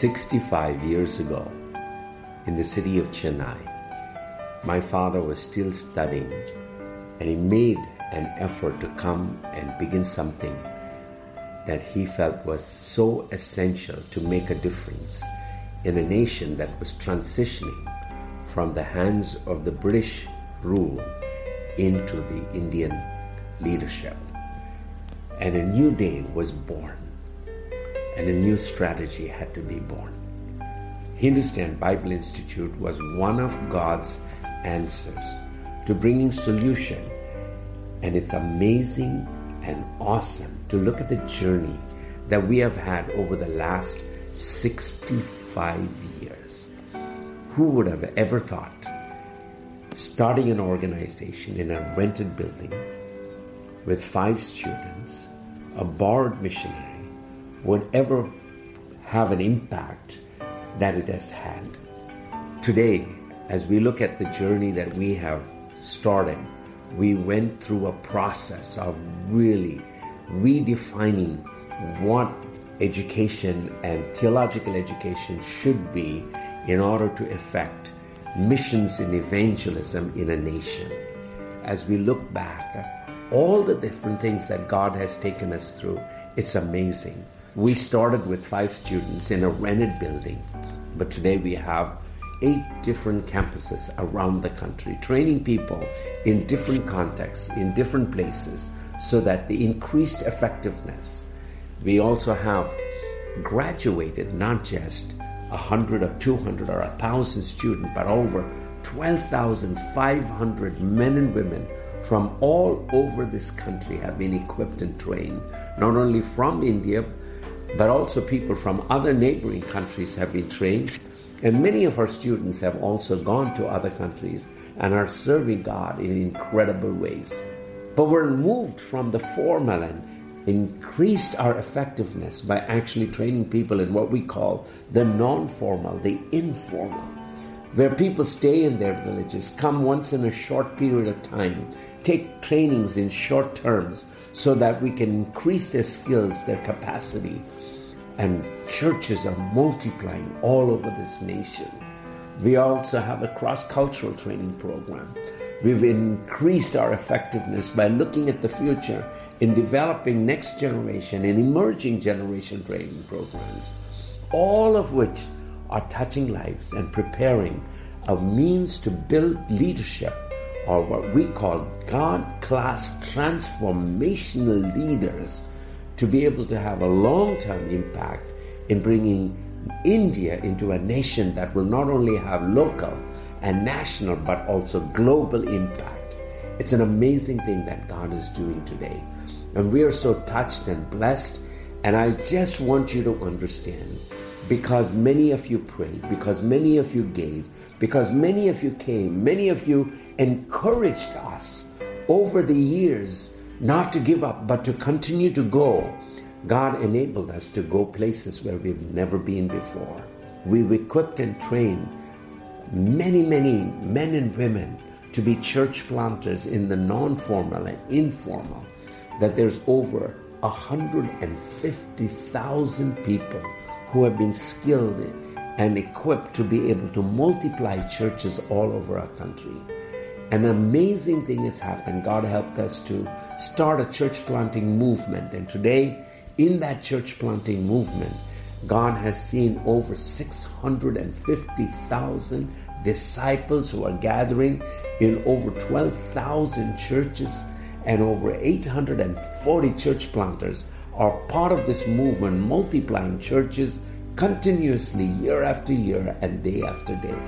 65 years ago, in the city of Chennai, my father was still studying and he made an effort to come and begin something that he felt was so essential to make a difference in a nation that was transitioning from the hands of the British rule into the Indian leadership. And a new day was born, and a new strategy had to be born. Hindustan Bible Institute was one of God's answers to bringing solution, and it's amazing and awesome to look at the journey that we have had over the last 65 years. Who would have ever thought starting an organization in a rented building with five students, a borrowed missionary, would ever have an impact that it has had. Today, as we look at the journey that we have started, we went through a process of really redefining what education and theological education should be in order to effect missions and evangelism in a nation. As we look back, at all the different things that God has taken us through, it's amazing. We started with five students in a rented building, but today we have eight different campuses around the country, training people in different contexts, in different places, so that the increased effectiveness. We also have graduated not just 100 or 200 or 1,000 students, but over 12,500 men and women from all over this country have been equipped and trained, not only from India, but also people from other neighboring countries have been trained. And many of our students have also gone to other countries and are serving God in incredible ways. But we're moved from the formal and increased our effectiveness by actually training people in what we call the non formal, the informal, where people stay in their villages, come once in a short period of time, take trainings in short terms so that we can increase their skills, their capacity. And churches are multiplying all over this nation. We also have a cross cultural training program We've increased our effectiveness by looking at the future in developing next generation and emerging generation training programs, all of which are touching lives and preparing a means to build leadership or what we call God class transformational leaders to be able to have a long term impact in bringing India into a nation that will not only have local and national but also global impact. It's an amazing thing that God is doing today. And we are so touched and blessed. And I just want you to understand because many of you prayed, because many of you gave, because many of you came, many of you encouraged us over the years not to give up, but to continue to go. God enabled us to go places where we've never been before. We've equipped and trained many, many men and women to be church planters in the non formal and informal, that there's over 150,000 people who have been skilled and equipped to be able to multiply churches all over our country. An amazing thing has happened. God helped us to start a church planting movement. And today, in that church planting movement, God has seen over 650,000 disciples who are gathering in over 12,000 churches and over 840 church planters are part of this movement, multiplying churches continuously year after year and day after day.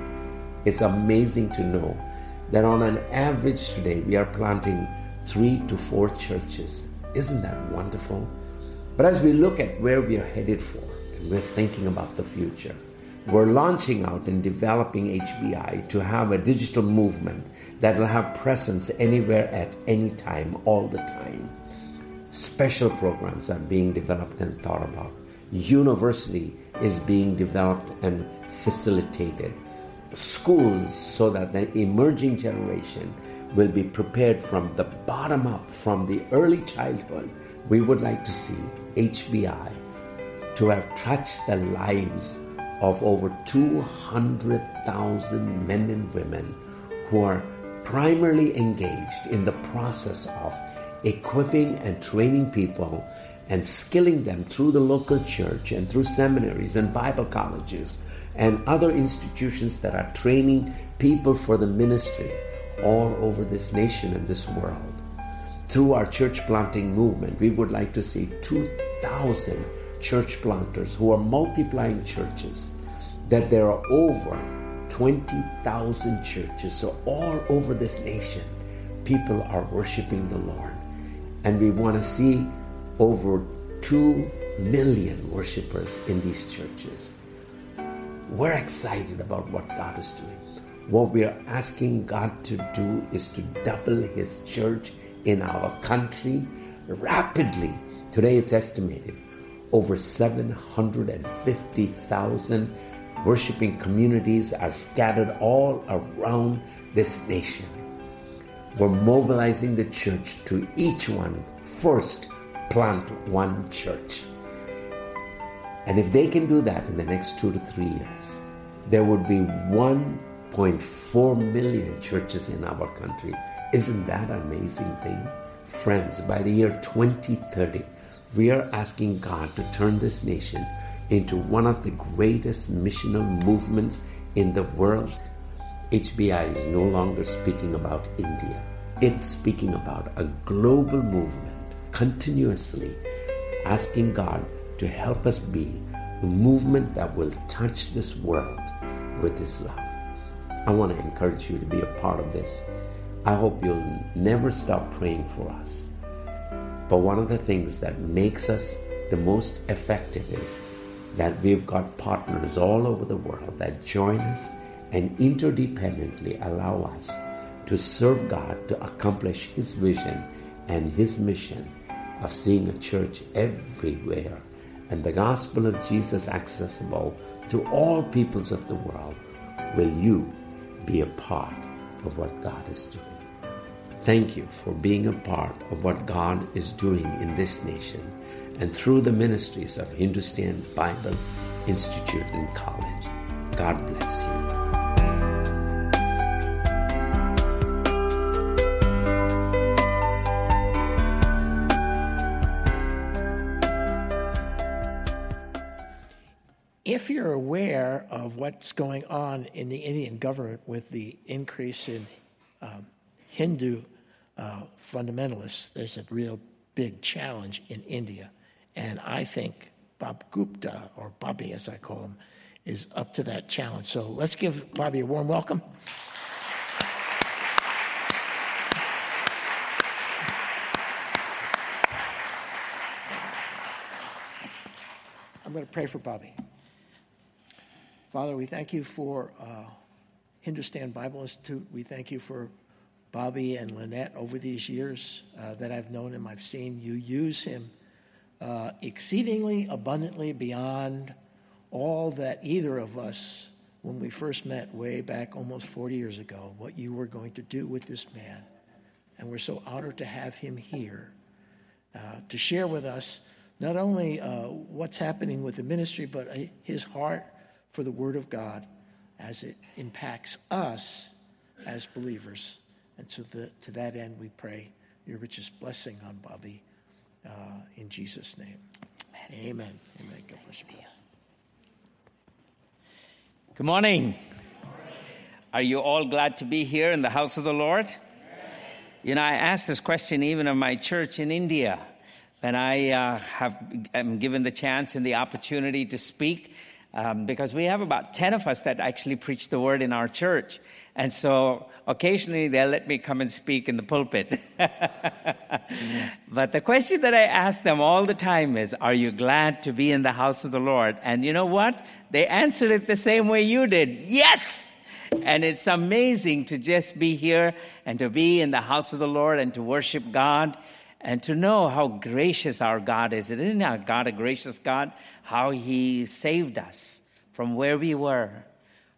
It's amazing to know that on an average today we are planting three to four churches. Isn't that wonderful? But as we look at where we are headed for, and we're thinking about the future. We're launching out and developing HBI to have a digital movement that will have presence anywhere at any time, all the time. Special programs are being developed and thought about. University is being developed and facilitated. Schools, so that the emerging generation will be prepared from the bottom up, from the early childhood. We would like to see HBI to have touched the lives of over 200,000 men and women who are primarily engaged in the process of equipping and training people and skilling them through the local church and through seminaries and Bible colleges and other institutions that are training people for the ministry all over this nation and this world. Through our church planting movement, we would like to see 2,000 church planters who are multiplying churches, that there are over 20,000 churches. So, all over this nation, people are worshiping the Lord. And we want to see over 2 million worshipers in these churches. We're excited about what God is doing. What we are asking God to do is to double His church in our country rapidly. Today it's estimated over 750,000 worshiping communities are scattered all around this nation. We're mobilizing the church to each one first plant one church. And if they can do that in the next two to three years, there would be 1.4 million churches in our country. Isn't that an amazing thing? Friends, by the year 2030, we are asking God to turn this nation into one of the greatest missional movements in the world. HBI is no longer speaking about India, it's speaking about a global movement, continuously asking God to help us be a movement that will touch this world with His love. I want to encourage you to be a part of this. I hope you'll never stop praying for us. But one of the things that makes us the most effective is that we've got partners all over the world that join us and interdependently allow us to serve God to accomplish His vision and His mission of seeing a church everywhere and the gospel of Jesus accessible to all peoples of the world. Will you be a part of what God is doing? Thank you for being a part of what God is doing in this nation and through the ministries of Hindustan Bible Institute and College. God bless you. Of what's going on in the Indian government with the increase in um, Hindu uh, fundamentalists, there's a real big challenge in India. And I think Bob Gupta, or Bobby as I call him, is up to that challenge. So let's give Bobby a warm welcome. I'm going to pray for Bobby. Father, we thank you for uh, Hindustan Bible Institute. We thank you for Bobby and Lynette over these years uh, that I've known him. I've seen you use him uh, exceedingly abundantly beyond all that either of us, when we first met way back almost 40 years ago, what you were going to do with this man. And we're so honored to have him here uh, to share with us not only uh, what's happening with the ministry, but uh, his heart for the Word of God as it impacts us as believers. And to, the, to that end, we pray your richest blessing on Bobby uh, in Jesus' name. Amen. Amen. Amen. God bless you. Good morning. Are you all glad to be here in the house of the Lord? You know, I asked this question even of my church in India, and I uh, have am given the chance and the opportunity to speak um, because we have about ten of us that actually preach the word in our church, and so occasionally they'll let me come and speak in the pulpit. but the question that I ask them all the time is, Are you glad to be in the house of the Lord? And you know what? They answered it the same way you did. Yes! And it's amazing to just be here and to be in the house of the Lord and to worship God and to know how gracious our God is. Isn't our God a gracious God? How He saved us from where we were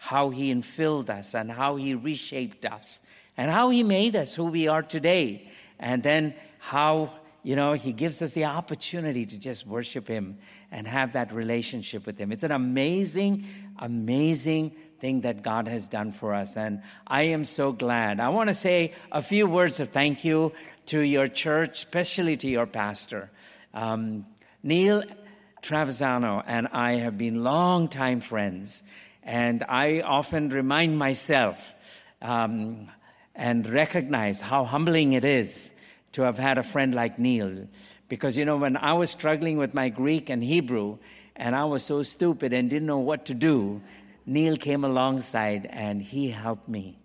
how He infilled us and how He reshaped us and how He made us who we are today. And then how you know, He gives us the opportunity to just worship Him and have that relationship with Him. It's an amazing, amazing thing that God has done for us. And I am so glad. I want to say a few words of thank you to your church, especially to your pastor. Um, Neil Travisano and I have been long-time friends. And I often remind myself um, and recognize how humbling it is to have had a friend like Neil. Because, you know, when I was struggling with my Greek and Hebrew, and I was so stupid and didn't know what to do, Neil came alongside and he helped me.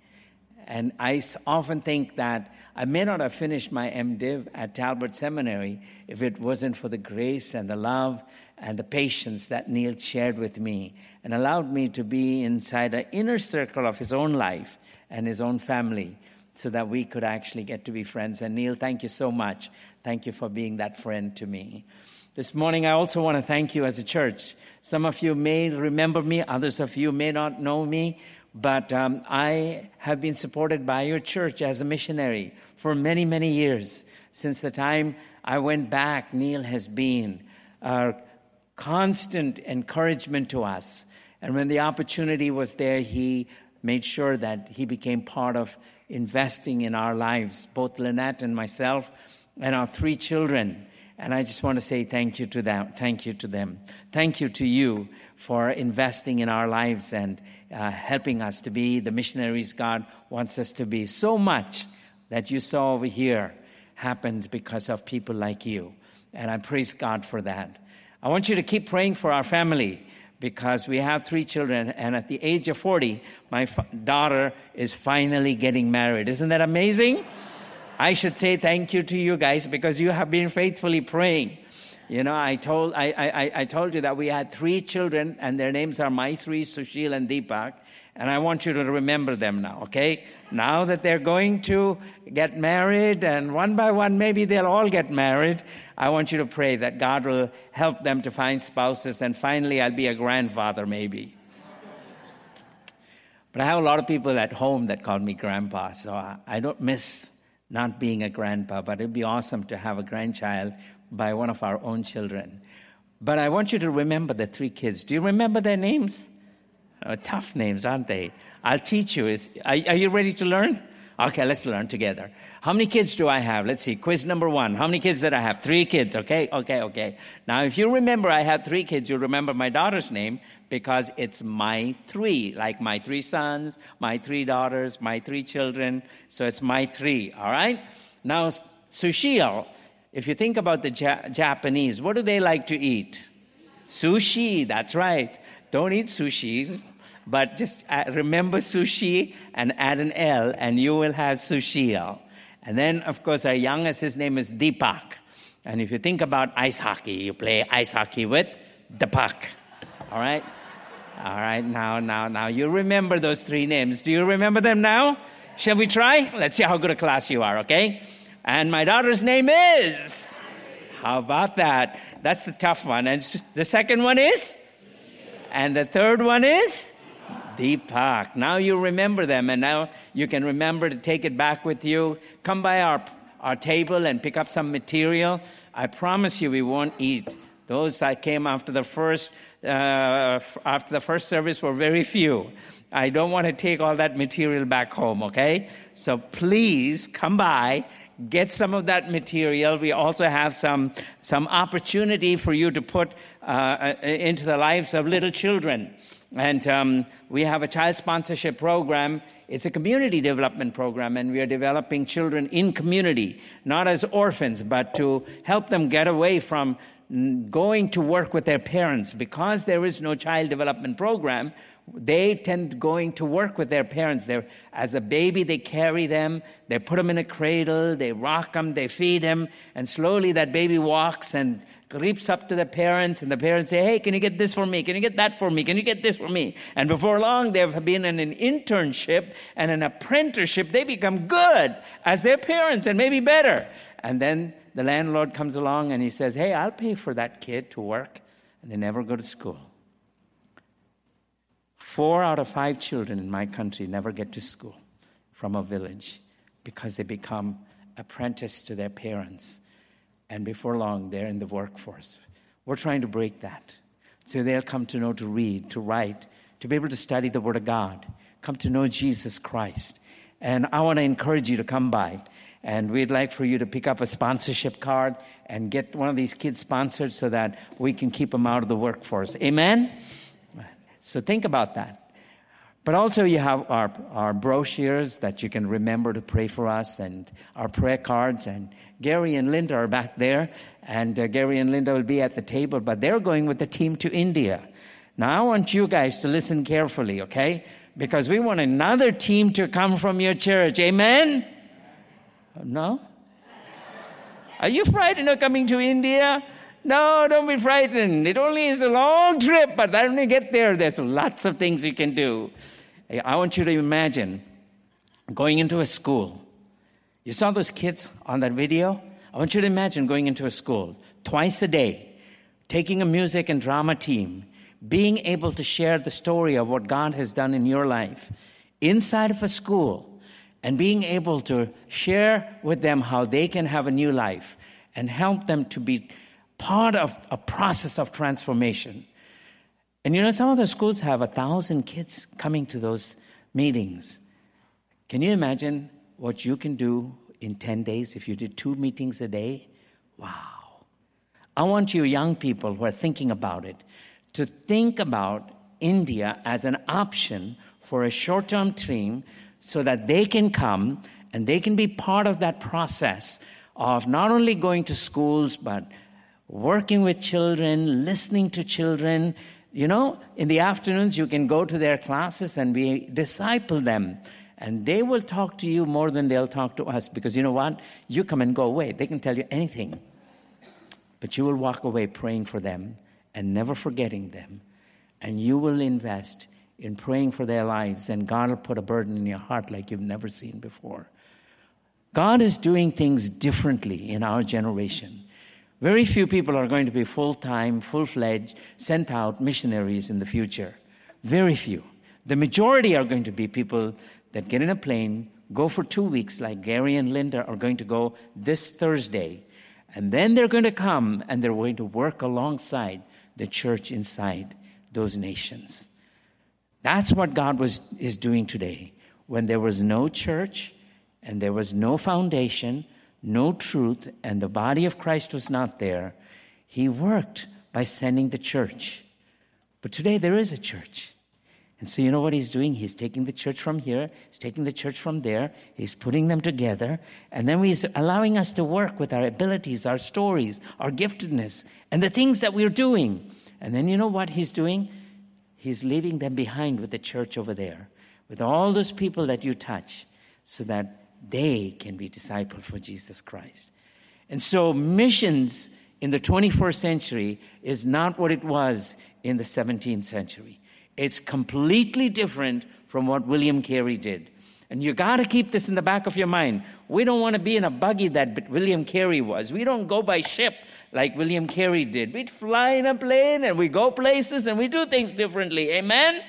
And I often think that I may not have finished my MDiv at Talbot Seminary if it wasn't for the grace and the love and the patience that Neil shared with me and allowed me to be inside an inner circle of his own life and his own family so that we could actually get to be friends. And Neil, thank you so much. Thank you for being that friend to me. This morning, I also want to thank you as a church. Some of you may remember me, others of you may not know me, but um, I have been supported by your church as a missionary for many, many years. Since the time I went back, Neil has been a constant encouragement to us. And when the opportunity was there, he made sure that he became part of investing in our lives, both Lynette and myself, and our three children. And I just want to say thank you to them. Thank you to them. Thank you to you for investing in our lives and uh, helping us to be the missionaries God wants us to be. So much that you saw over here happened because of people like you. And I praise God for that. I want you to keep praying for our family because we have three children, and at the age of 40, my f- daughter is finally getting married. Isn't that amazing? I should say thank you to you guys because you have been faithfully praying. You know, I told, I, I, I told you that we had three children, and their names are Maitri, Sushil, and Deepak. And I want you to remember them now, okay? Now that they're going to get married, and one by one, maybe they'll all get married, I want you to pray that God will help them to find spouses, and finally, I'll be a grandfather, maybe. But I have a lot of people at home that call me grandpa, so I don't miss not being a grandpa, but it'd be awesome to have a grandchild by one of our own children. But I want you to remember the three kids. Do you remember their names? Uh, tough names, aren't they? I'll teach you. Is, are, are you ready to learn? Okay, let's learn together. How many kids do I have? Let's see. Quiz number one. How many kids did I have? Three kids. Okay, okay, okay. Now, if you remember I had three kids, you remember my daughter's name because it's my three, like my three sons, my three daughters, my three children. So it's my three, all right? Now, Sushil, if you think about the ja- Japanese, what do they like to eat? Sushi, that's right. Don't eat sushi, but just uh, remember sushi and add an L, and you will have Sushil. And then, of course, our youngest, his name is Deepak. And if you think about ice hockey, you play ice hockey with the puck. All right? All right, now, now, now, you remember those three names. Do you remember them now? Shall we try? Let's see how good a class you are, okay? And my daughter's name is. How about that? That's the tough one. And the second one is? And the third one is? Deepak. Now you remember them, and now you can remember to take it back with you. Come by our, our table and pick up some material. I promise you, we won't eat. Those that came after the first uh, after the first service were very few. I don't want to take all that material back home, okay? So please come by, get some of that material. We also have some, some opportunity for you to put uh, uh into the lives of little children. And um, we have a child sponsorship program. It's a community development program, and we are developing children in community, not as orphans, but to help them get away from going to work with their parents. Because there is no child development program, they tend going to work with their parents. They're, as a baby, they carry them, they put them in a cradle, they rock them, they feed them, and slowly that baby walks and creeps up to the parents, and the parents say, Hey, can you get this for me? Can you get that for me? Can you get this for me? And before long, they've been in an internship and an apprenticeship. They become good as their parents and maybe better. And then the landlord comes along and he says, Hey, I'll pay for that kid to work. And they never go to school. Four out of five children in my country never get to school from a village because they become apprenticed to their parents. and before long, they're in the workforce. We're trying to break that. So they'll come to know to read, to write, to be able to study the Word of God, come to know Jesus Christ. And I want to encourage you to come by. And we'd like for you to pick up a sponsorship card and get one of these kids sponsored so that we can keep them out of the workforce. Amen? So think about that. But also, you have our, our brochures that you can remember to pray for us and our prayer cards. And Gary and Linda are back there. And uh, Gary and Linda will be at the table, but they're going with the team to India. Now, I want you guys to listen carefully, okay? Because we want another team to come from your church. Amen? No? Are you frightened of coming to India? No, don't be frightened. It only is a long trip, but when you get there, there's lots of things you can do. I want you to imagine going into a school. You saw those kids on that video? I want you to imagine going into a school twice a day, taking a music and drama team, being able to share the story of what God has done in your life inside of a school, and being able to share with them how they can have a new life and help them to be part of a process of transformation. And you know, some of the schools have a thousand kids coming to those meetings. Can you imagine what you can do in 10 days if you did two meetings a day? Wow. I want you young people who are thinking about it to think about India as an option for a short term team so that they can come and they can be part of that process of not only going to schools, but working with children, listening to children. You know, in the afternoons, you can go to their classes and we disciple them. And they will talk to you more than they'll talk to us because you know what? You come and go away. They can tell you anything. But you will walk away praying for them and never forgetting them. And you will invest in praying for their lives, and God will put a burden in your heart like you've never seen before. God is doing things differently in our generation. Very few people are going to be full time, full fledged, sent out missionaries in the future. Very few. The majority are going to be people that get in a plane, go for two weeks, like Gary and Linda are going to go this Thursday, and then they're going to come and they're going to work alongside the church inside those nations. That's what God was, is doing today. When there was no church and there was no foundation, no truth, and the body of Christ was not there, He worked by sending the church. But today there is a church. And so, you know what he's doing? He's taking the church from here, he's taking the church from there, he's putting them together, and then he's allowing us to work with our abilities, our stories, our giftedness, and the things that we're doing. And then, you know what he's doing? He's leaving them behind with the church over there, with all those people that you touch, so that they can be discipled for Jesus Christ. And so, missions in the 21st century is not what it was in the 17th century. It's completely different from what William Carey did. And you got to keep this in the back of your mind. We don't want to be in a buggy that William Carey was. We don't go by ship like William Carey did. We'd fly in a plane and we go places and we do things differently. Amen?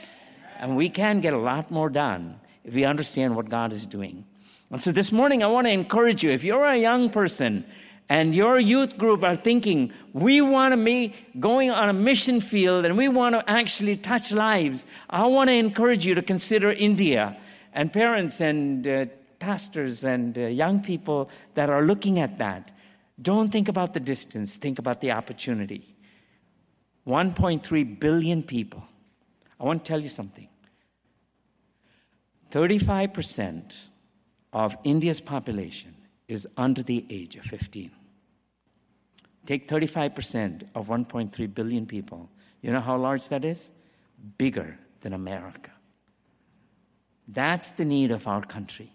And we can get a lot more done if we understand what God is doing. And so this morning, I want to encourage you if you're a young person and your youth group are thinking, we want to be going on a mission field and we want to actually touch lives, I want to encourage you to consider India. And parents and uh, pastors and uh, young people that are looking at that, don't think about the distance, think about the opportunity. 1.3 billion people. I want to tell you something. 35% of India's population is under the age of 15. Take 35% of 1.3 billion people. You know how large that is? Bigger than America. That's the need of our country.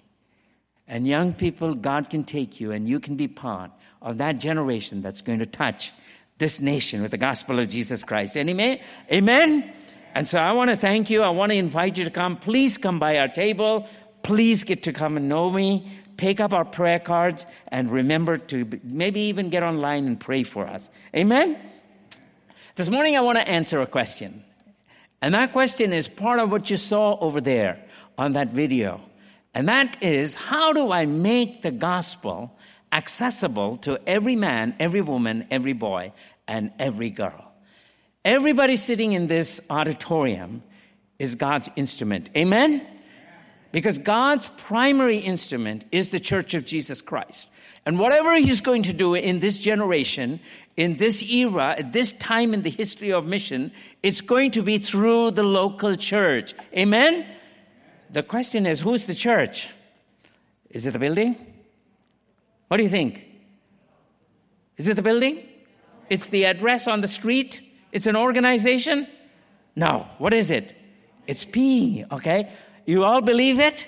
And young people, God can take you and you can be part of that generation that's going to touch this nation with the gospel of Jesus Christ. Amen? Amen? And so I want to thank you. I want to invite you to come. Please come by our table. Please get to come and know me pick up our prayer cards and remember to maybe even get online and pray for us. Amen? This morning I want to answer a question. And that question is part of what you saw over there on that video. And that is how do I make the gospel accessible to every man, every woman, every boy, and every girl. Everybody sitting in this auditorium is God's instrument. Amen? Because God's primary instrument is the church of Jesus Christ. And whatever He's going to do in this generation, in this era, at this time in the history of mission, it's going to be through the local church. Amen? The question is who's the church? Is it the building? What do you think? Is it the building? It's the address on the street? It's an organization? No. What is it? It's P, okay? You all believe it?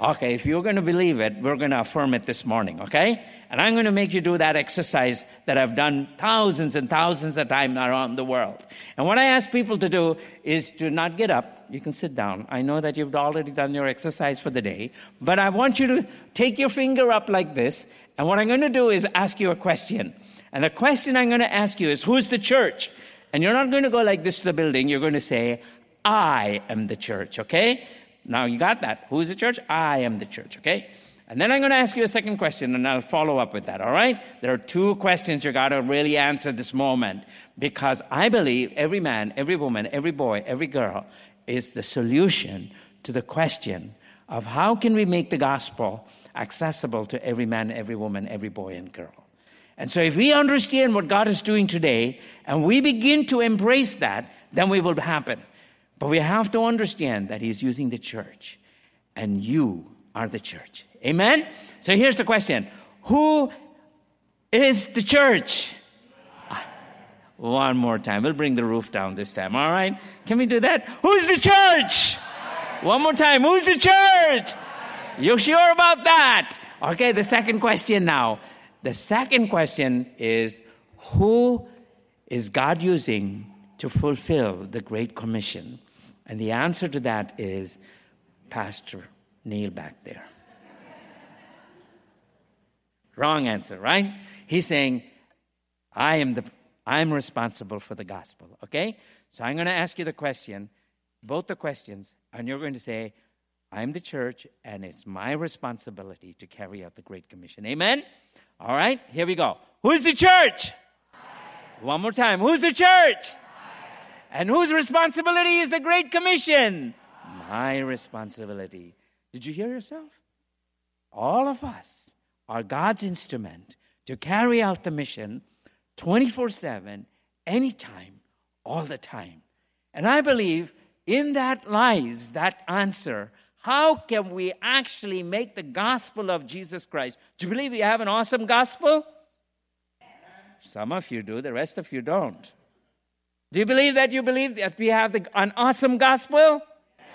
Okay, if you're going to believe it, we're going to affirm it this morning, okay? And I'm going to make you do that exercise that I've done thousands and thousands of times around the world. And what I ask people to do is to not get up. You can sit down. I know that you've already done your exercise for the day, but I want you to take your finger up like this. And what I'm going to do is ask you a question. And the question I'm going to ask you is, who's the church? And you're not going to go like this to the building. You're going to say, I am the church, okay? Now you got that. Who's the church? I am the church, okay? And then I'm going to ask you a second question and I'll follow up with that, all right? There are two questions you got to really answer this moment because I believe every man, every woman, every boy, every girl is the solution to the question of how can we make the gospel accessible to every man, every woman, every boy and girl. And so if we understand what God is doing today and we begin to embrace that, then we will happen. But we have to understand that He's using the church, and you are the church. Amen? So here's the question Who is the church? One more time. We'll bring the roof down this time, all right? Can we do that? Who's the church? One more time. Who's the church? You sure about that? Okay, the second question now. The second question is Who is God using to fulfill the Great Commission? And the answer to that is Pastor Neil back there. Wrong answer, right? He's saying, I am the I'm responsible for the gospel. Okay? So I'm going to ask you the question, both the questions, and you're going to say, I'm the church, and it's my responsibility to carry out the Great Commission. Amen? All right, here we go. Who's the church? One more time. Who's the church? And whose responsibility is the Great Commission? My responsibility. Did you hear yourself? All of us are God's instrument to carry out the mission 24 7, anytime, all the time. And I believe in that lies that answer. How can we actually make the gospel of Jesus Christ? Do you believe we have an awesome gospel? Some of you do, the rest of you don't. Do you believe that you believe that we have the, an awesome gospel?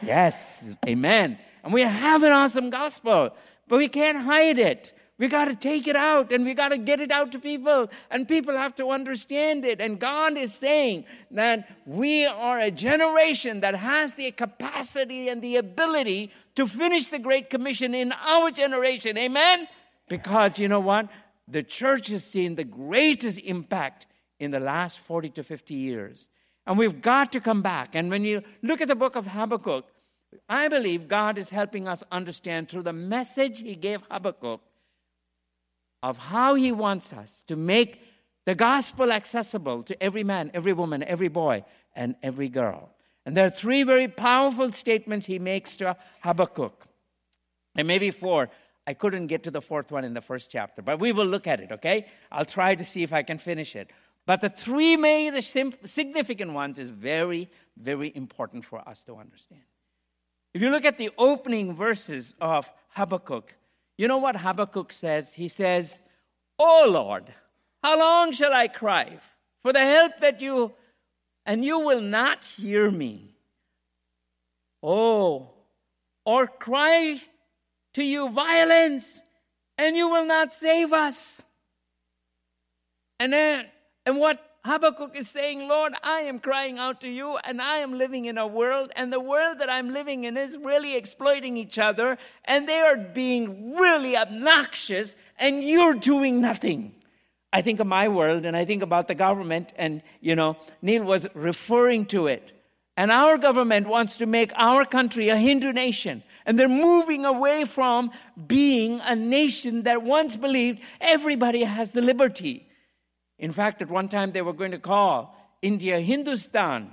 Yes. Amen. And we have an awesome gospel, but we can't hide it. We got to take it out and we got to get it out to people, and people have to understand it. And God is saying that we are a generation that has the capacity and the ability to finish the Great Commission in our generation. Amen? Because you know what? The church has seen the greatest impact in the last 40 to 50 years. And we've got to come back. And when you look at the book of Habakkuk, I believe God is helping us understand through the message He gave Habakkuk of how He wants us to make the gospel accessible to every man, every woman, every boy, and every girl. And there are three very powerful statements He makes to Habakkuk. And maybe four. I couldn't get to the fourth one in the first chapter, but we will look at it, okay? I'll try to see if I can finish it. But the three the significant ones is very, very important for us to understand. If you look at the opening verses of Habakkuk, you know what Habakkuk says? He says, Oh Lord, how long shall I cry for the help that you, and you will not hear me? Oh, or cry to you violence, and you will not save us. And then and what Habakkuk is saying, Lord, I am crying out to you, and I am living in a world, and the world that I'm living in is really exploiting each other, and they are being really obnoxious, and you're doing nothing. I think of my world, and I think about the government, and, you know, Neil was referring to it. And our government wants to make our country a Hindu nation. And they're moving away from being a nation that once believed everybody has the liberty. In fact, at one time they were going to call India Hindustan.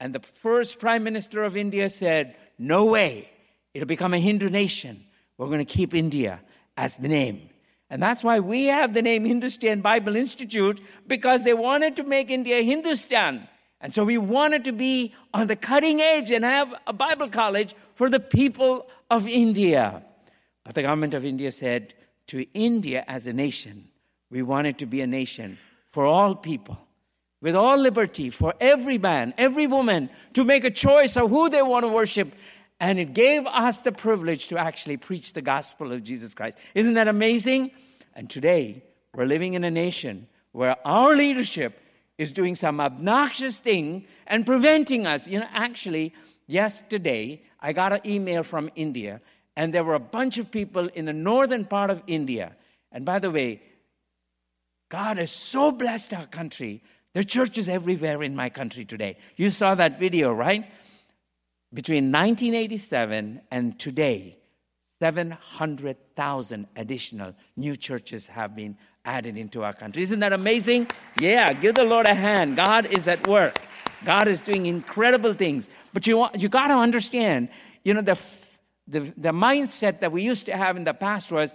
And the first prime minister of India said, No way, it'll become a Hindu nation. We're going to keep India as the name. And that's why we have the name Hindustan Bible Institute because they wanted to make India Hindustan. And so we wanted to be on the cutting edge and have a Bible college for the people of India. But the government of India said to India as a nation, we wanted to be a nation for all people, with all liberty for every man, every woman to make a choice of who they want to worship. And it gave us the privilege to actually preach the gospel of Jesus Christ. Isn't that amazing? And today, we're living in a nation where our leadership is doing some obnoxious thing and preventing us. You know, actually, yesterday I got an email from India, and there were a bunch of people in the northern part of India. And by the way, God has so blessed our country. Are churches everywhere in my country today. You saw that video, right? Between 1987 and today, 700,000 additional new churches have been added into our country. Isn't that amazing? Yeah, give the Lord a hand. God is at work. God is doing incredible things. But you, you got to understand, you know, the, the, the mindset that we used to have in the past was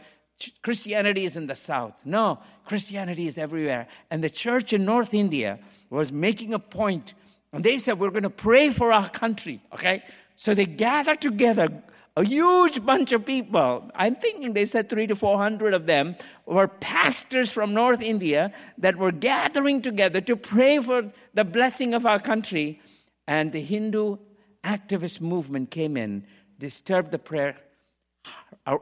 Christianity is in the South. No, Christianity is everywhere. And the church in North India was making a point, and they said, We're going to pray for our country, okay? So they gathered together a huge bunch of people. I'm thinking they said three to four hundred of them were pastors from North India that were gathering together to pray for the blessing of our country. And the Hindu activist movement came in, disturbed the prayer,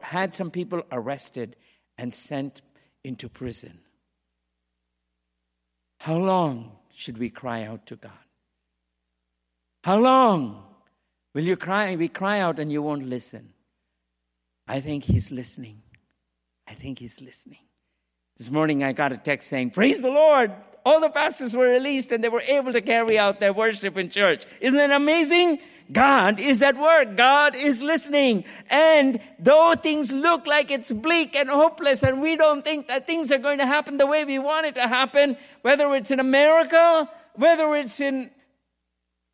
had some people arrested, and sent into prison. How long should we cry out to God? How long Will you cry? We cry out and you won't listen. I think he's listening. I think he's listening. This morning I got a text saying, Praise the Lord! All the pastors were released and they were able to carry out their worship in church. Isn't it amazing? God is at work. God is listening. And though things look like it's bleak and hopeless and we don't think that things are going to happen the way we want it to happen, whether it's in America, whether it's in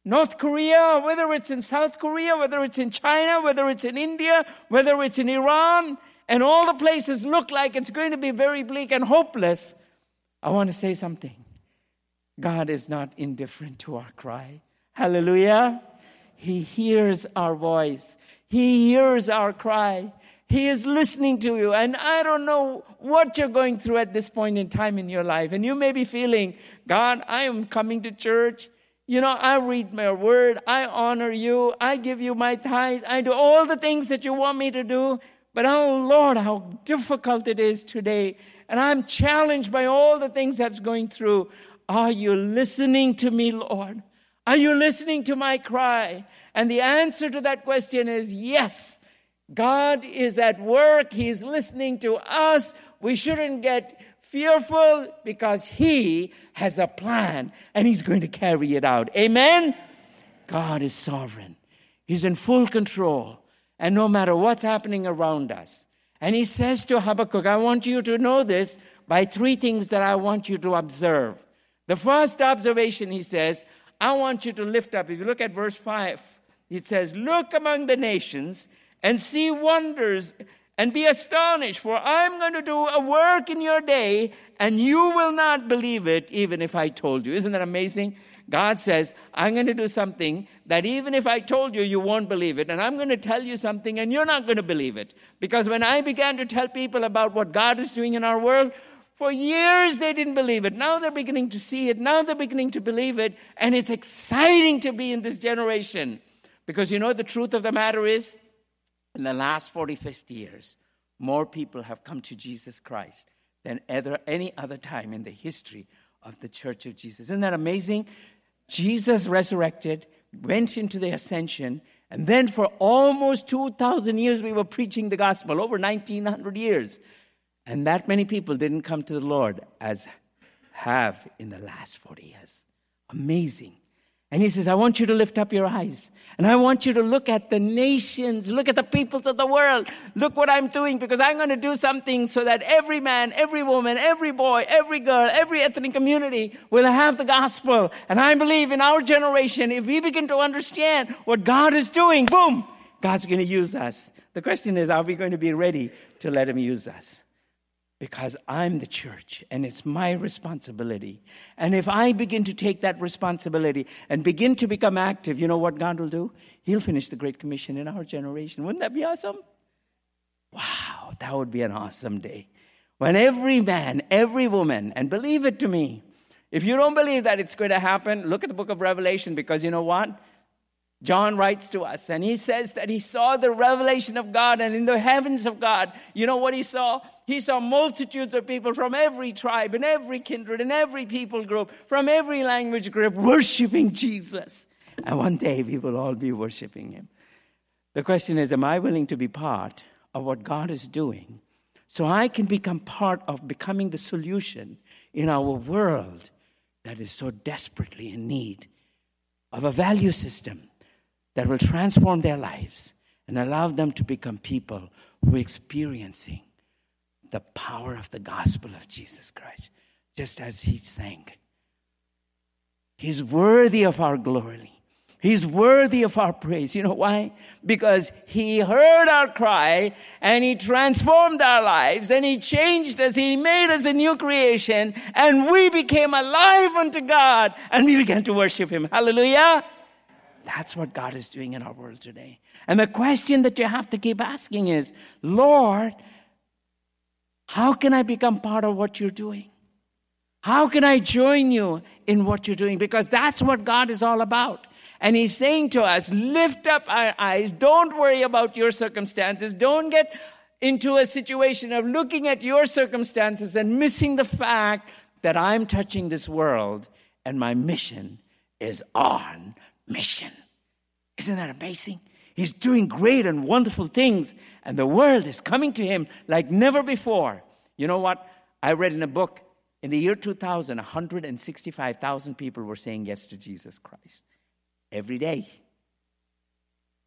North Korea, whether it's in South Korea, whether it's in China, whether it's in India, whether it's in Iran, and all the places look like it's going to be very bleak and hopeless, I want to say something. God is not indifferent to our cry. Hallelujah. He hears our voice, He hears our cry. He is listening to you. And I don't know what you're going through at this point in time in your life. And you may be feeling, God, I am coming to church. You know, I read my word, I honor you, I give you my tithe, I do all the things that you want me to do. But oh Lord, how difficult it is today. And I'm challenged by all the things that's going through. Are you listening to me, Lord? Are you listening to my cry? And the answer to that question is yes. God is at work. He's listening to us. We shouldn't get fearful because He has a plan and He's going to carry it out. Amen? God is sovereign, He's in full control. And no matter what's happening around us, and He says to Habakkuk, I want you to know this by three things that I want you to observe. The first observation, He says, I want you to lift up. If you look at verse 5, it says, Look among the nations and see wonders and be astonished, for I'm going to do a work in your day, and you will not believe it, even if I told you. Isn't that amazing? God says, I'm going to do something that even if I told you, you won't believe it. And I'm going to tell you something, and you're not going to believe it. Because when I began to tell people about what God is doing in our world, for years they didn't believe it. Now they're beginning to see it. Now they're beginning to believe it. And it's exciting to be in this generation. Because you know the truth of the matter is? in the last 40, 50 years, more people have come to Jesus Christ than ever, any other time in the history of the Church of Jesus. Isn't that amazing? Jesus resurrected, went into the ascension, and then for almost 2,000 years we were preaching the gospel, over 1,900 years. And that many people didn't come to the Lord as have in the last 40 years. Amazing. And he says, I want you to lift up your eyes. And I want you to look at the nations, look at the peoples of the world. Look what I'm doing because I'm going to do something so that every man, every woman, every boy, every girl, every ethnic community will have the gospel. And I believe in our generation, if we begin to understand what God is doing, boom, God's going to use us. The question is, are we going to be ready to let Him use us? Because I'm the church and it's my responsibility. And if I begin to take that responsibility and begin to become active, you know what God will do? He'll finish the Great Commission in our generation. Wouldn't that be awesome? Wow, that would be an awesome day. When every man, every woman, and believe it to me, if you don't believe that it's going to happen, look at the book of Revelation because you know what? John writes to us and he says that he saw the revelation of God and in the heavens of God, you know what he saw? He saw multitudes of people from every tribe and every kindred and every people group, from every language group, worshiping Jesus. And one day we will all be worshiping him. The question is Am I willing to be part of what God is doing so I can become part of becoming the solution in our world that is so desperately in need of a value system that will transform their lives and allow them to become people who are experiencing the power of the gospel of Jesus Christ, just as he sang. He's worthy of our glory. He's worthy of our praise. You know why? Because He heard our cry and He transformed our lives and He changed us. He made us a new creation and we became alive unto God and we began to worship Him. Hallelujah. That's what God is doing in our world today. And the question that you have to keep asking is, Lord, how can I become part of what you're doing? How can I join you in what you're doing? Because that's what God is all about. And He's saying to us, lift up our eyes. Don't worry about your circumstances. Don't get into a situation of looking at your circumstances and missing the fact that I'm touching this world and my mission is on mission. Isn't that amazing? He's doing great and wonderful things, and the world is coming to him like never before. You know what? I read in a book in the year 2000, 165,000 people were saying yes to Jesus Christ every day.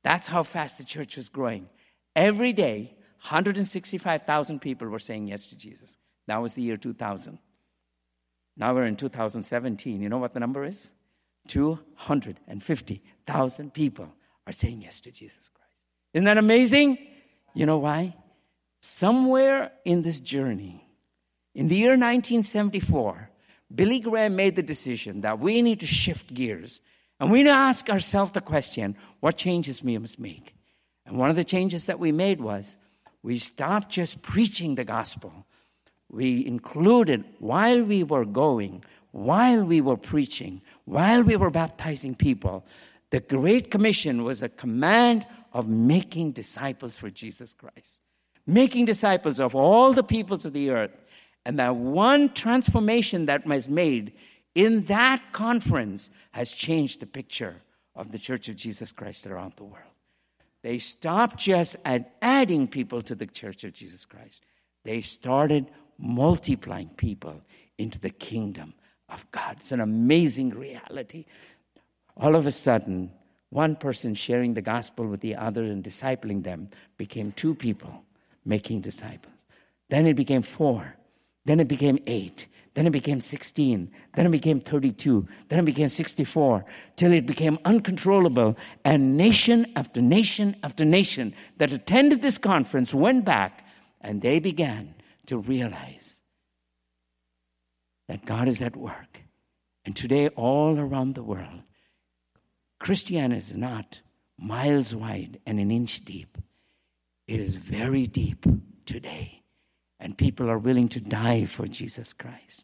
That's how fast the church was growing. Every day, 165,000 people were saying yes to Jesus. That was the year 2000. Now we're in 2017. You know what the number is? 250,000 people are saying yes to Jesus Christ. Isn't that amazing? You know why? Somewhere in this journey, in the year 1974, Billy Graham made the decision that we need to shift gears and we need to ask ourselves the question what changes we must make? And one of the changes that we made was we stopped just preaching the gospel. We included, while we were going, while we were preaching, while we were baptizing people, the Great Commission was a command of making disciples for Jesus Christ, making disciples of all the peoples of the earth. And that one transformation that was made in that conference has changed the picture of the Church of Jesus Christ around the world. They stopped just at adding people to the Church of Jesus Christ, they started multiplying people into the kingdom of God. It's an amazing reality. All of a sudden, one person sharing the gospel with the other and discipling them became two people making disciples. Then it became four. Then it became eight. Then it became 16. Then it became 32. Then it became 64. Till it became uncontrollable. And nation after nation after nation that attended this conference went back and they began to realize that God is at work. And today, all around the world, Christianity is not miles wide and an inch deep. It is very deep today. And people are willing to die for Jesus Christ.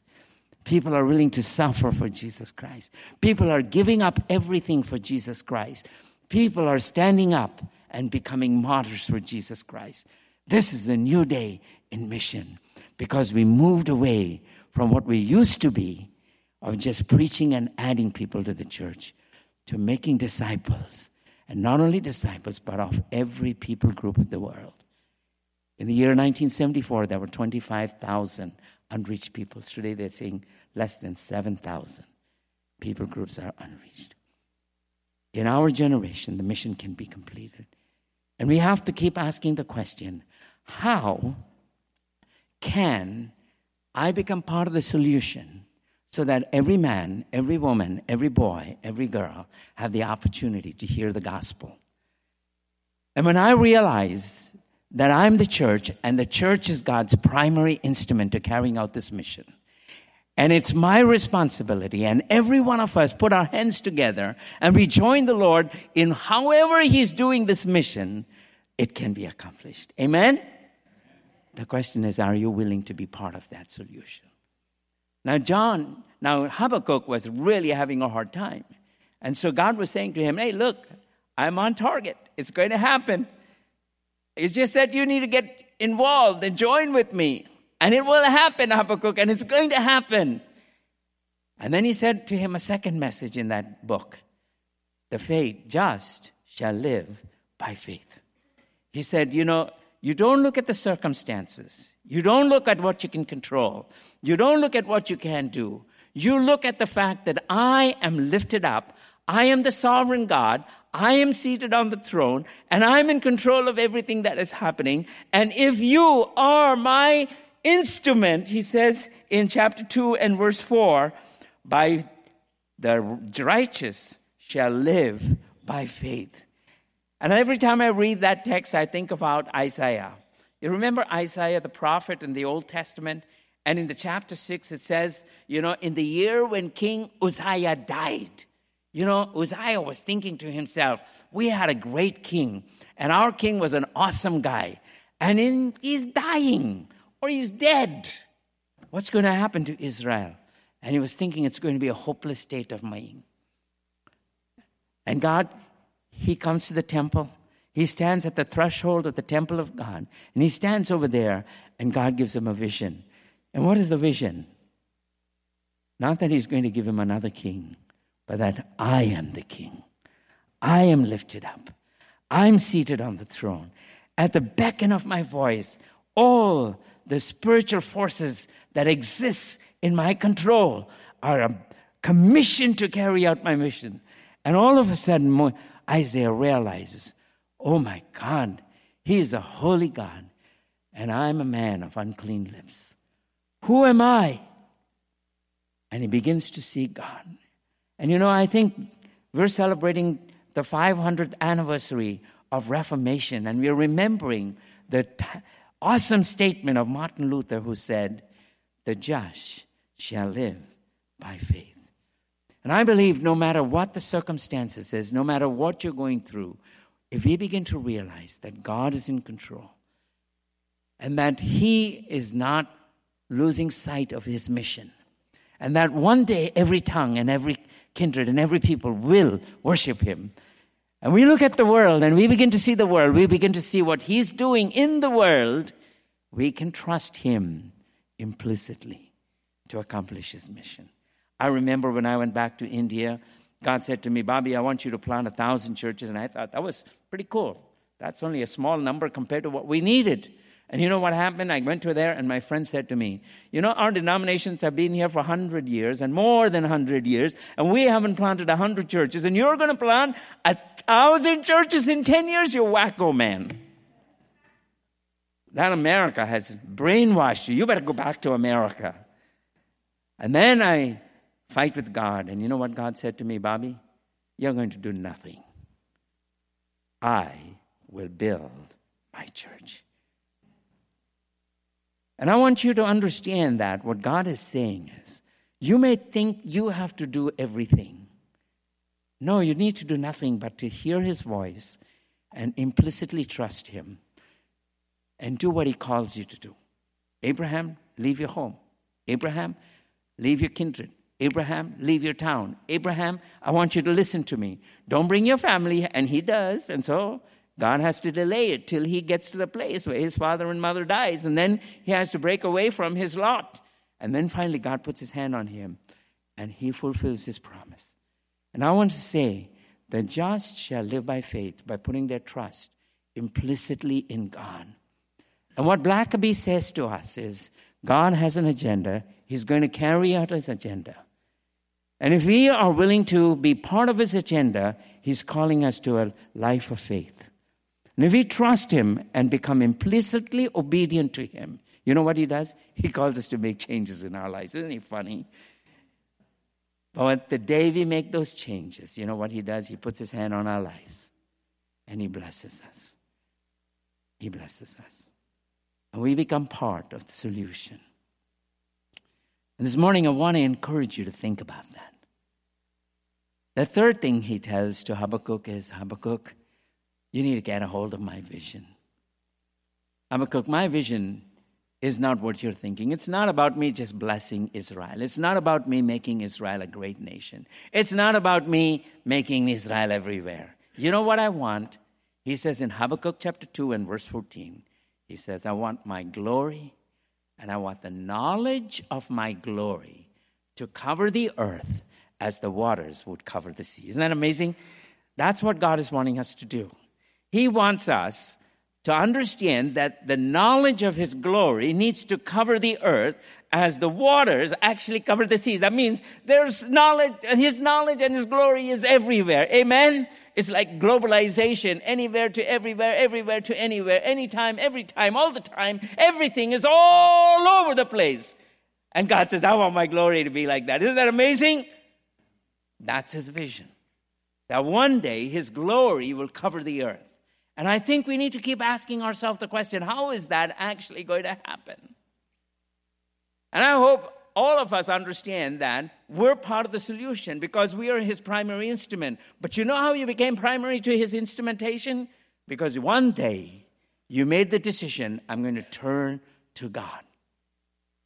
People are willing to suffer for Jesus Christ. People are giving up everything for Jesus Christ. People are standing up and becoming martyrs for Jesus Christ. This is a new day in mission because we moved away from what we used to be of just preaching and adding people to the church to making disciples. And not only disciples, but of every people group of the world. In the year 1974, there were 25,000 unreached peoples. Today, they're saying less than 7,000 people groups are unreached. in our generation, the mission can be completed. And we have to keep asking the question how can I become part of the solution so that every man, every woman, every boy, every girl have the opportunity to hear the gospel? And when I realize that I'm the church and the church is God's primary instrument to carrying out this mission, and it's my responsibility, and every one of us put our hands together and we join the Lord in however He's doing this mission, it can be accomplished. Amen? The question is, are you willing to be part of that solution? Now, John, now Habakkuk was really having a hard time. And so God was saying to him, Hey, look, I'm on target. It's going to happen. It's just that you need to get involved and join with me. And it will happen, Habakkuk, and it's going to happen. And then he said to him a second message in that book The faith just shall live by faith. He said, You know, you don't look at the circumstances. You don't look at what you can control. You don't look at what you can do. You look at the fact that I am lifted up. I am the sovereign God. I am seated on the throne and I'm in control of everything that is happening. And if you are my instrument, he says in chapter 2 and verse 4, by the righteous shall live by faith. And every time I read that text, I think about Isaiah. You remember Isaiah the prophet in the Old Testament? And in the chapter 6, it says, you know, in the year when King Uzziah died, you know, Uzziah was thinking to himself, we had a great king, and our king was an awesome guy, and in, he's dying or he's dead. What's going to happen to Israel? And he was thinking it's going to be a hopeless state of mind. And God, he comes to the temple. He stands at the threshold of the temple of God. And he stands over there, and God gives him a vision. And what is the vision? Not that he's going to give him another king, but that I am the king. I am lifted up. I'm seated on the throne. At the beckon of my voice, all the spiritual forces that exist in my control are um, commissioned to carry out my mission. And all of a sudden, Isaiah realizes, oh my God, he is a holy God, and I'm a man of unclean lips. Who am I? And he begins to see God. And you know, I think we're celebrating the 500th anniversary of Reformation, and we're remembering the t- awesome statement of Martin Luther who said, The just shall live by faith. And I believe no matter what the circumstances is, no matter what you're going through, if we begin to realize that God is in control and that He is not losing sight of His mission, and that one day every tongue and every kindred and every people will worship Him, and we look at the world and we begin to see the world, we begin to see what He's doing in the world, we can trust Him implicitly to accomplish His mission. I remember when I went back to India, God said to me, Bobby, I want you to plant a thousand churches. And I thought that was pretty cool. That's only a small number compared to what we needed. And you know what happened? I went to there, and my friend said to me, You know, our denominations have been here for 100 years and more than 100 years, and we haven't planted 100 churches, and you're going to plant a thousand churches in 10 years? You wacko man. That America has brainwashed you. You better go back to America. And then I fight with God, and you know what God said to me, Bobby? You're going to do nothing. I will build my church. And I want you to understand that what God is saying is you may think you have to do everything. No, you need to do nothing but to hear his voice and implicitly trust him and do what he calls you to do. Abraham, leave your home. Abraham, leave your kindred. Abraham, leave your town. Abraham, I want you to listen to me. Don't bring your family. And he does. And so God has to delay it till he gets to the place where his father and mother dies. And then he has to break away from his lot. And then finally, God puts his hand on him and he fulfills his promise. And I want to say, the just shall live by faith, by putting their trust implicitly in God. And what Blackaby says to us is God has an agenda, He's going to carry out His agenda. And if we are willing to be part of His agenda, He's calling us to a life of faith. And if we trust Him and become implicitly obedient to Him, you know what He does? He calls us to make changes in our lives. Isn't He funny? But the day we make those changes, you know what He does? He puts His hand on our lives and He blesses us. He blesses us. And we become part of the solution. And this morning, I want to encourage you to think about that. The third thing he tells to Habakkuk is Habakkuk, you need to get a hold of my vision. Habakkuk, my vision is not what you're thinking. It's not about me just blessing Israel. It's not about me making Israel a great nation. It's not about me making Israel everywhere. You know what I want? He says in Habakkuk chapter 2 and verse 14, he says, I want my glory and I want the knowledge of my glory to cover the earth as the waters would cover the sea. Isn't that amazing? That's what God is wanting us to do. He wants us to understand that the knowledge of His glory needs to cover the earth as the waters actually cover the seas. That means there's knowledge, and His knowledge and His glory is everywhere. Amen? It's like globalization, anywhere to everywhere, everywhere to anywhere, anytime, every time, all the time. Everything is all over the place. And God says, I want my glory to be like that. Isn't that amazing? That's his vision. That one day his glory will cover the earth. And I think we need to keep asking ourselves the question how is that actually going to happen? And I hope all of us understand that we're part of the solution because we are his primary instrument. But you know how you became primary to his instrumentation? Because one day you made the decision I'm going to turn to God.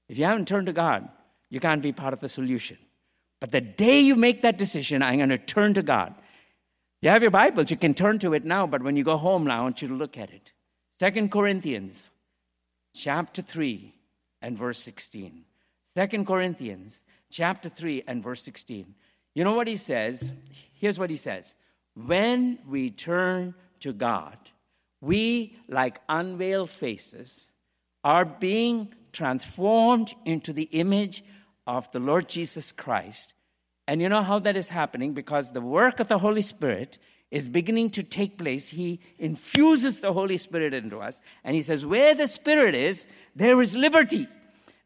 If you haven't turned to God, you can't be part of the solution. But the day you make that decision, I'm going to turn to God. You have your Bibles, you can turn to it now, but when you go home now, I want you to look at it. Second Corinthians chapter 3 and verse 16. Second Corinthians chapter 3 and verse 16. You know what he says? Here's what he says. When we turn to God, we, like unveiled faces, are being transformed into the image of the Lord Jesus Christ. And you know how that is happening? Because the work of the Holy Spirit is beginning to take place. He infuses the Holy Spirit into us. And He says, Where the Spirit is, there is liberty.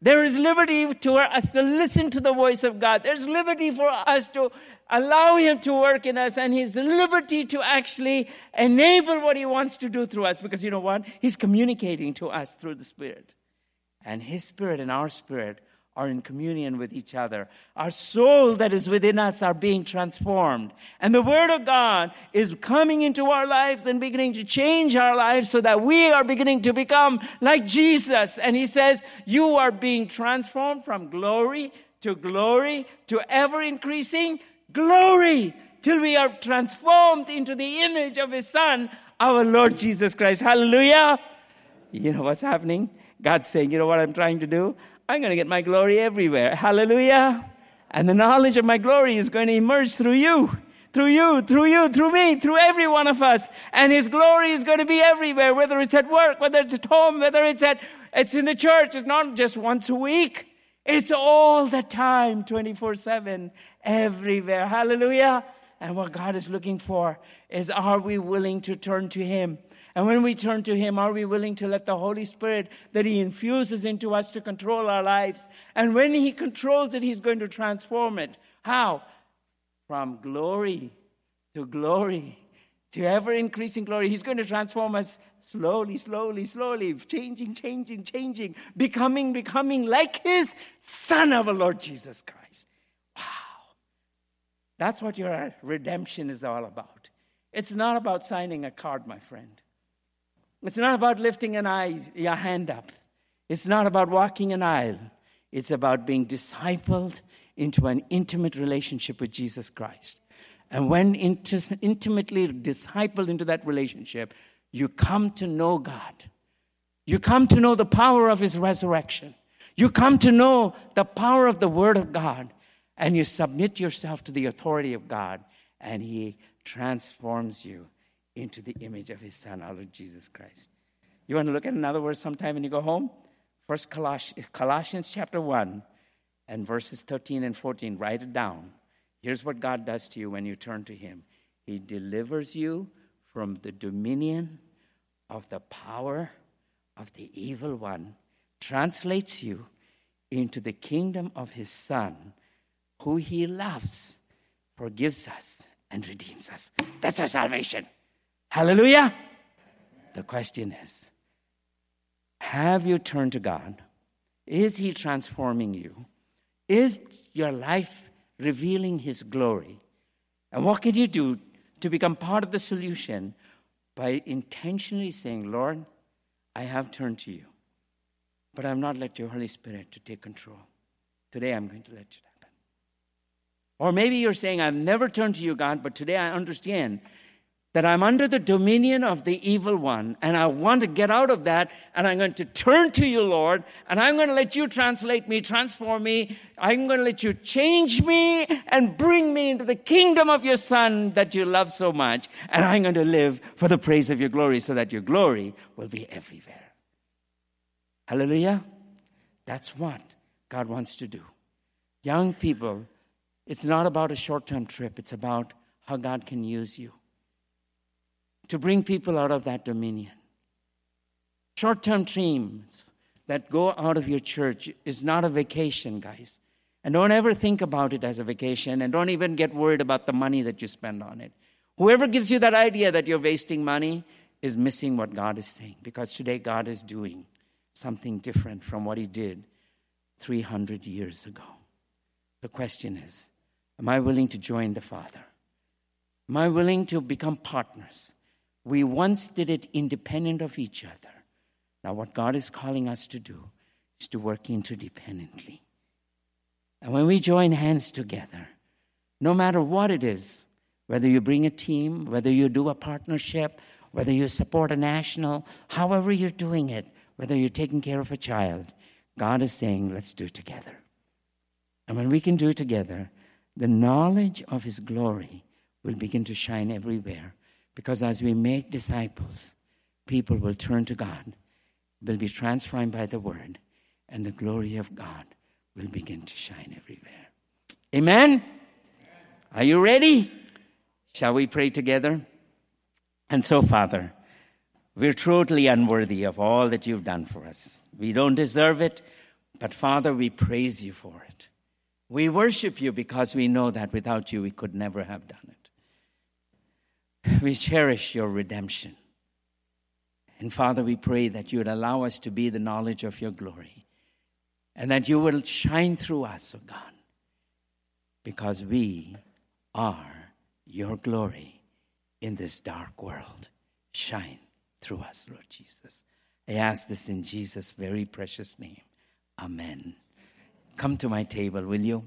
There is liberty for us to listen to the voice of God. There's liberty for us to allow Him to work in us and His liberty to actually enable what He wants to do through us. Because you know what? He's communicating to us through the Spirit. And His Spirit and our Spirit are in communion with each other. Our soul that is within us are being transformed. And the Word of God is coming into our lives and beginning to change our lives so that we are beginning to become like Jesus. And He says, you are being transformed from glory to glory to ever increasing glory till we are transformed into the image of His Son, our Lord Jesus Christ. Hallelujah. You know what's happening? God's saying, you know what I'm trying to do? I'm going to get my glory everywhere. Hallelujah. And the knowledge of my glory is going to emerge through you, through you, through you, through me, through every one of us. And His glory is going to be everywhere, whether it's at work, whether it's at home, whether it's at, it's in the church. It's not just once a week. It's all the time, 24 7, everywhere. Hallelujah. And what God is looking for is are we willing to turn to Him? And when we turn to Him, are we willing to let the Holy Spirit that He infuses into us to control our lives? And when He controls it, He's going to transform it. How? From glory to glory to ever increasing glory. He's going to transform us slowly, slowly, slowly, changing, changing, changing, becoming, becoming like His Son, of our Lord Jesus Christ. Wow. That's what your redemption is all about. It's not about signing a card, my friend. It's not about lifting an eye, your hand up. It's not about walking an aisle. It's about being discipled into an intimate relationship with Jesus Christ. And when intimately discipled into that relationship, you come to know God. You come to know the power of His resurrection. You come to know the power of the Word of God. And you submit yourself to the authority of God. And He transforms you into the image of his son, our Lord Jesus Christ. You want to look at another verse sometime when you go home? First Colossians, Colossians chapter 1 and verses 13 and 14. Write it down. Here's what God does to you when you turn to him. He delivers you from the dominion of the power of the evil one, translates you into the kingdom of his Son, who he loves, forgives us, and redeems us. That's our salvation. Hallelujah. The question is Have you turned to God? Is He transforming you? Is your life revealing His glory? And what can you do to become part of the solution by intentionally saying, Lord, I have turned to you, but I'm not let your Holy Spirit to take control. Today I'm going to let you happen. Or maybe you're saying, I've never turned to you, God, but today I understand that I'm under the dominion of the evil one, and I want to get out of that, and I'm going to turn to you, Lord, and I'm going to let you translate me, transform me. I'm going to let you change me and bring me into the kingdom of your Son that you love so much, and I'm going to live for the praise of your glory so that your glory will be everywhere. Hallelujah. That's what God wants to do. Young people, it's not about a short term trip, it's about how God can use you to bring people out of that dominion. Short term dreams that go out of your church is not a vacation, guys. And don't ever think about it as a vacation and don't even get worried about the money that you spend on it. Whoever gives you that idea that you're wasting money is missing what God is saying because today God is doing something different from what He did 300 years ago. The question is Am I willing to join the Father? Am I willing to become partners? We once did it independent of each other. Now, what God is calling us to do is to work interdependently. And when we join hands together, no matter what it is, whether you bring a team, whether you do a partnership, whether you support a national, however you're doing it, whether you're taking care of a child, God is saying, let's do it together. And when we can do it together, the knowledge of His glory will begin to shine everywhere because as we make disciples, people will turn to God, will be transformed by the word, and the glory of God will begin to shine everywhere. Amen? Are you ready? Shall we pray together? And so, Father, we're totally unworthy of all that you've done for us. We don't deserve it, but Father, we praise you for it. We worship you because we know that without you we could never have done it. We cherish your redemption. And Father, we pray that you would allow us to be the knowledge of your glory and that you will shine through us, O oh God, because we are your glory in this dark world. Shine through us, Lord Jesus. I ask this in Jesus' very precious name. Amen. Come to my table, will you?